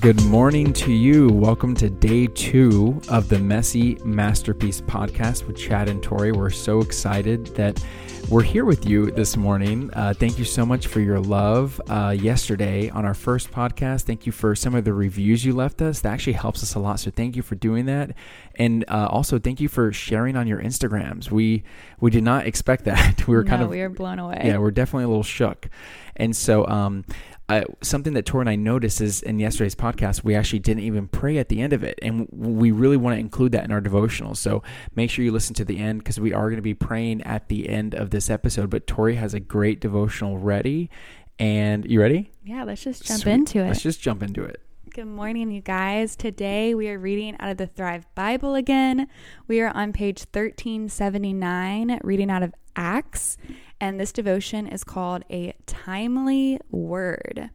Good morning to you. Welcome to day two of the Messy Masterpiece podcast with Chad and Tori. We're so excited that we're here with you this morning. Uh, thank you so much for your love uh, yesterday on our first podcast. Thank you for some of the reviews you left us. That actually helps us a lot. So thank you for doing that, and uh, also thank you for sharing on your Instagrams. We we did not expect that. We were no, kind of we were blown away. yeah, we're definitely a little shook. And so, um, I, something that Tor and I noticed is in yesterday's podcast, we actually didn't even pray at the end of it. And we really want to include that in our devotional. So make sure you listen to the end because we are going to be praying at the end of this episode. But Tori has a great devotional ready. And you ready? Yeah, let's just jump Sweet. into it. Let's just jump into it. Good morning, you guys. Today we are reading out of the Thrive Bible again. We are on page 1379, reading out of Acts. And this devotion is called A Timely Word.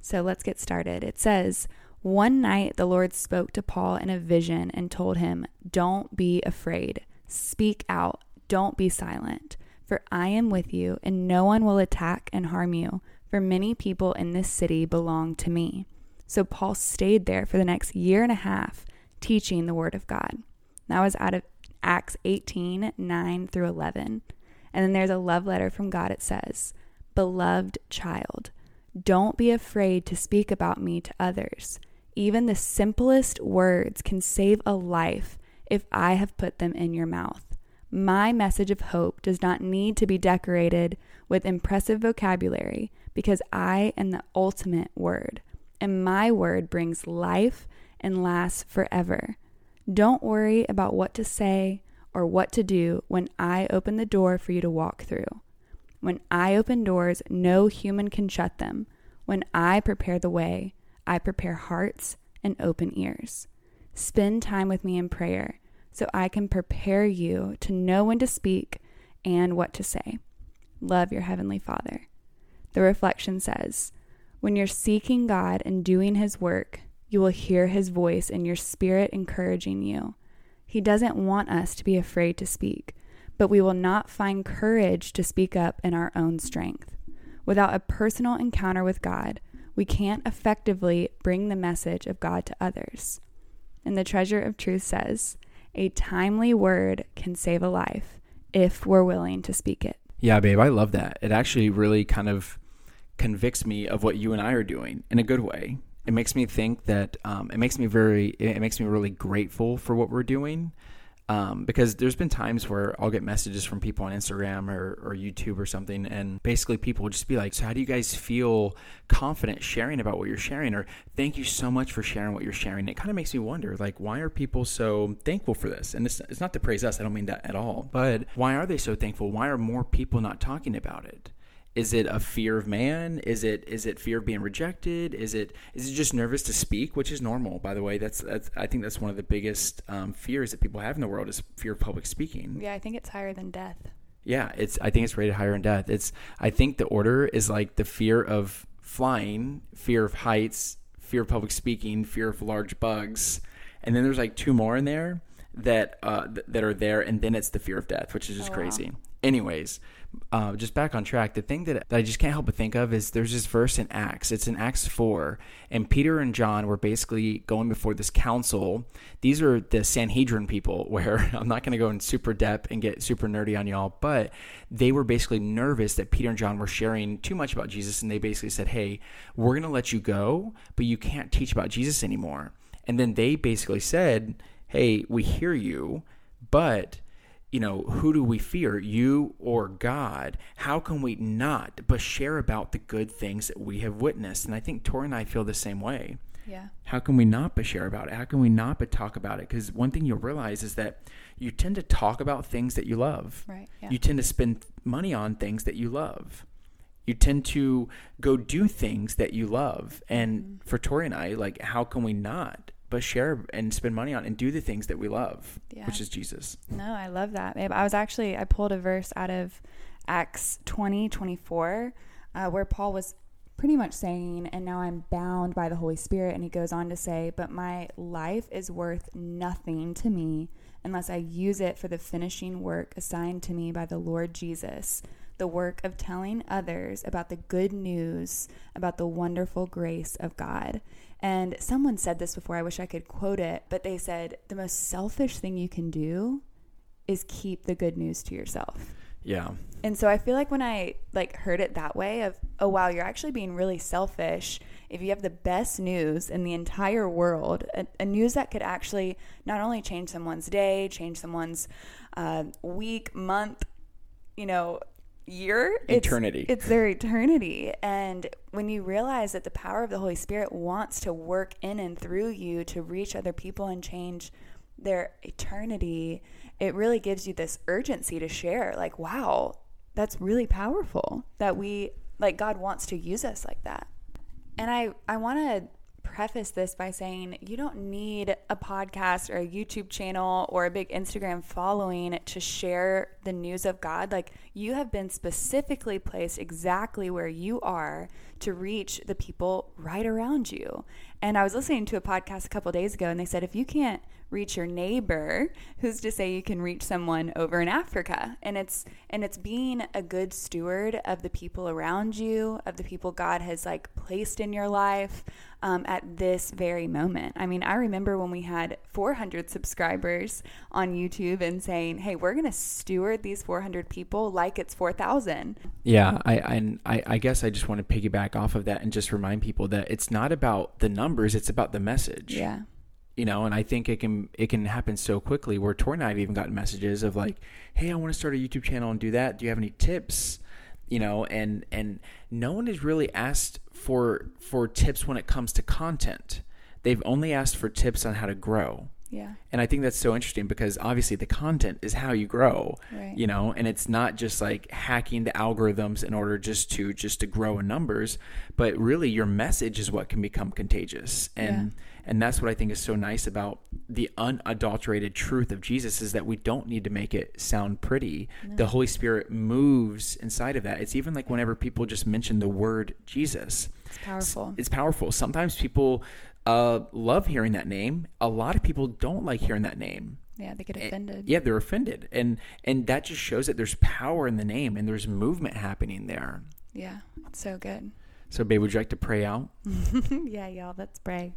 So let's get started. It says, One night the Lord spoke to Paul in a vision and told him, Don't be afraid. Speak out. Don't be silent. For I am with you, and no one will attack and harm you. For many people in this city belong to me. So Paul stayed there for the next year and a half, teaching the word of God. That was out of Acts 18 9 through 11. And then there's a love letter from God. It says, Beloved child, don't be afraid to speak about me to others. Even the simplest words can save a life if I have put them in your mouth. My message of hope does not need to be decorated with impressive vocabulary because I am the ultimate word, and my word brings life and lasts forever. Don't worry about what to say or what to do when I open the door for you to walk through. When I open doors, no human can shut them. When I prepare the way, I prepare hearts and open ears. Spend time with me in prayer so I can prepare you to know when to speak and what to say. Love your Heavenly Father. The reflection says, When you're seeking God and doing His work, you will hear His voice in your spirit encouraging you. He doesn't want us to be afraid to speak, but we will not find courage to speak up in our own strength. Without a personal encounter with God, we can't effectively bring the message of God to others. And the treasure of truth says, a timely word can save a life if we're willing to speak it. Yeah, babe, I love that. It actually really kind of convicts me of what you and I are doing in a good way it makes me think that um, it makes me very it makes me really grateful for what we're doing um, because there's been times where I'll get messages from people on Instagram or, or YouTube or something, and basically people will just be like, "So how do you guys feel confident sharing about what you're sharing?" Or "Thank you so much for sharing what you're sharing." It kind of makes me wonder, like, why are people so thankful for this? And it's, it's not to praise us; I don't mean that at all. But why are they so thankful? Why are more people not talking about it? Is it a fear of man? Is it is it fear of being rejected? Is it is it just nervous to speak which is normal by the way? That's that's i think that's one of the biggest um, fears that people have in the world is fear of public speaking. Yeah i think it's higher than death. Yeah it's i think it's rated higher than death. It's i think the order is like the fear of flying fear of heights fear of public speaking fear of large bugs. And then there's like two more in there that uh, th- that are there and then it's the fear of death which is just oh, crazy. Wow. anyways uh, just back on track, the thing that, that I just can't help but think of is there's this verse in Acts. It's in Acts 4, and Peter and John were basically going before this council. These are the Sanhedrin people, where I'm not going to go in super depth and get super nerdy on y'all, but they were basically nervous that Peter and John were sharing too much about Jesus, and they basically said, Hey, we're going to let you go, but you can't teach about Jesus anymore. And then they basically said, Hey, we hear you, but you know, who do we fear, you or God? How can we not but share about the good things that we have witnessed? And I think Tori and I feel the same way. Yeah. How can we not but share about it? How can we not but talk about it? Because one thing you'll realize is that you tend to talk about things that you love. Right. Yeah. You tend to spend money on things that you love. You tend to go do things that you love. And mm-hmm. for Tori and I, like, how can we not but share and spend money on and do the things that we love, yeah. which is Jesus. No, I love that, babe. I was actually I pulled a verse out of Acts 20, 24, uh, where Paul was pretty much saying, and now I'm bound by the Holy Spirit. And he goes on to say, But my life is worth nothing to me unless I use it for the finishing work assigned to me by the Lord Jesus, the work of telling others about the good news about the wonderful grace of God. And someone said this before, I wish I could quote it, but they said the most selfish thing you can do is keep the good news to yourself. Yeah. And so I feel like when I like heard it that way of oh wow you're actually being really selfish if you have the best news in the entire world a, a news that could actually not only change someone's day change someone's uh, week month you know year Eternity. it's, it's their eternity and when you realize that the power of the Holy Spirit wants to work in and through you to reach other people and change their eternity it really gives you this urgency to share like wow that's really powerful that we like God wants to use us like that. And I I want to preface this by saying you don't need a podcast or a YouTube channel or a big Instagram following to share the news of God. Like you have been specifically placed exactly where you are to reach the people right around you. And I was listening to a podcast a couple days ago and they said if you can't reach your neighbor who's to say you can reach someone over in Africa? And it's and it's being a good steward of the people around you of the people God has like placed in your life um, at this very moment. I mean I remember when we had 400 subscribers on YouTube and saying hey we're gonna steward these 400 people like it's 4,000 yeah I, I I guess I just want to piggyback off of that and just remind people that it's not about the numbers it's about the message. Yeah. You know and i think it can it can happen so quickly where tori and i have even gotten messages of like hey i want to start a youtube channel and do that. Do you have any tips? You know and and no one has really asked for for tips when it comes to content they've only asked for tips on how to grow. Yeah. And i think that's so interesting because obviously the content is how you grow Right. you know and it's not just like hacking the algorithms in order just to just to grow in numbers but really your message is what can become contagious. And and that's what i think is so nice about the unadulterated truth of jesus is that we don't need to make it sound pretty. The holy spirit moves inside of that. It's even like whenever people just mention the word jesus it's powerful. it's powerful. Sometimes people uh, love hearing that name. A lot of people don't like hearing that name. yeah they get And- offended yeah, they're offended, and and that just shows that there's power in the name and there's movement happening there. yeah it's so good So, babe, would you like to pray out? yeah, y'all, let's pray.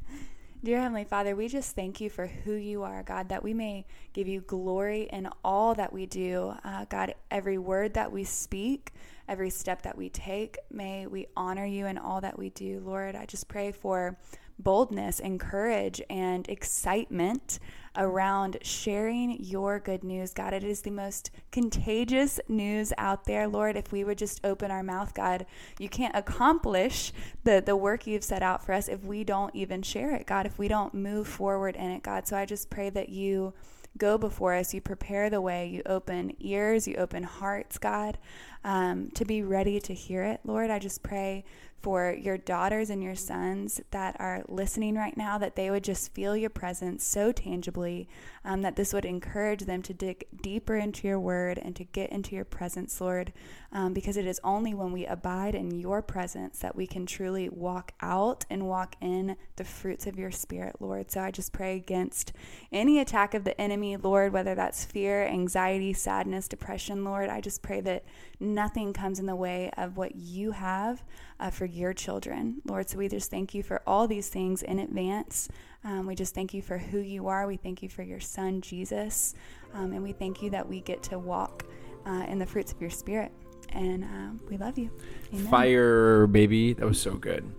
Dear Heavenly Father, we just thank you for who you are, God, that we may give you glory in all that we do. Uh, God, every word that we speak, every step that we take, may we honor you in all that we do. Lord, I just pray for boldness and courage and excitement around sharing your good news. God, it is the most contagious news out there, Lord. If we would just open our mouth, God, you can't accomplish the, the work you've set out for us if we don't even share it, God, if we don't move forward in it, God. So I just pray that you go before us, you prepare the way, you open ears, you open hearts, God, um, to be ready to hear it. Lord, I just pray for your daughters and your sons that are listening right now, that they would just feel your presence so tangibly, um, that this would encourage them to dig deeper into your word and to get into your presence, Lord, um, because it is only when we abide in your presence that we can truly walk out and walk in the fruits of your spirit, Lord. So I just pray against any attack of the enemy, Lord, whether that's fear, anxiety, sadness, depression, Lord. I just pray that nothing comes in the way of what you have uh, for your children, Lord. So we just thank you for all these things in advance. Um, we just thank you for who you are. We thank you for your son, Jesus. Um, and we thank you that we get to walk uh, in the fruits of your spirit. And um, we love you. Amen. Fire, baby. That was so good.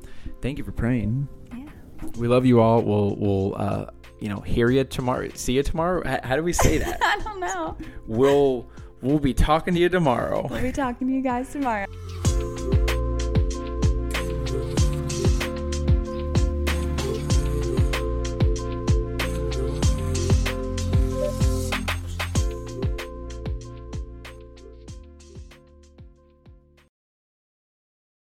Thank you for praying. Yeah. We love you all. We'll we'll uh, you know hear you tomorrow. See you tomorrow. How do we say that? I don't know. we'll we'll be talking to you tomorrow. We'll be talking to you guys tomorrow.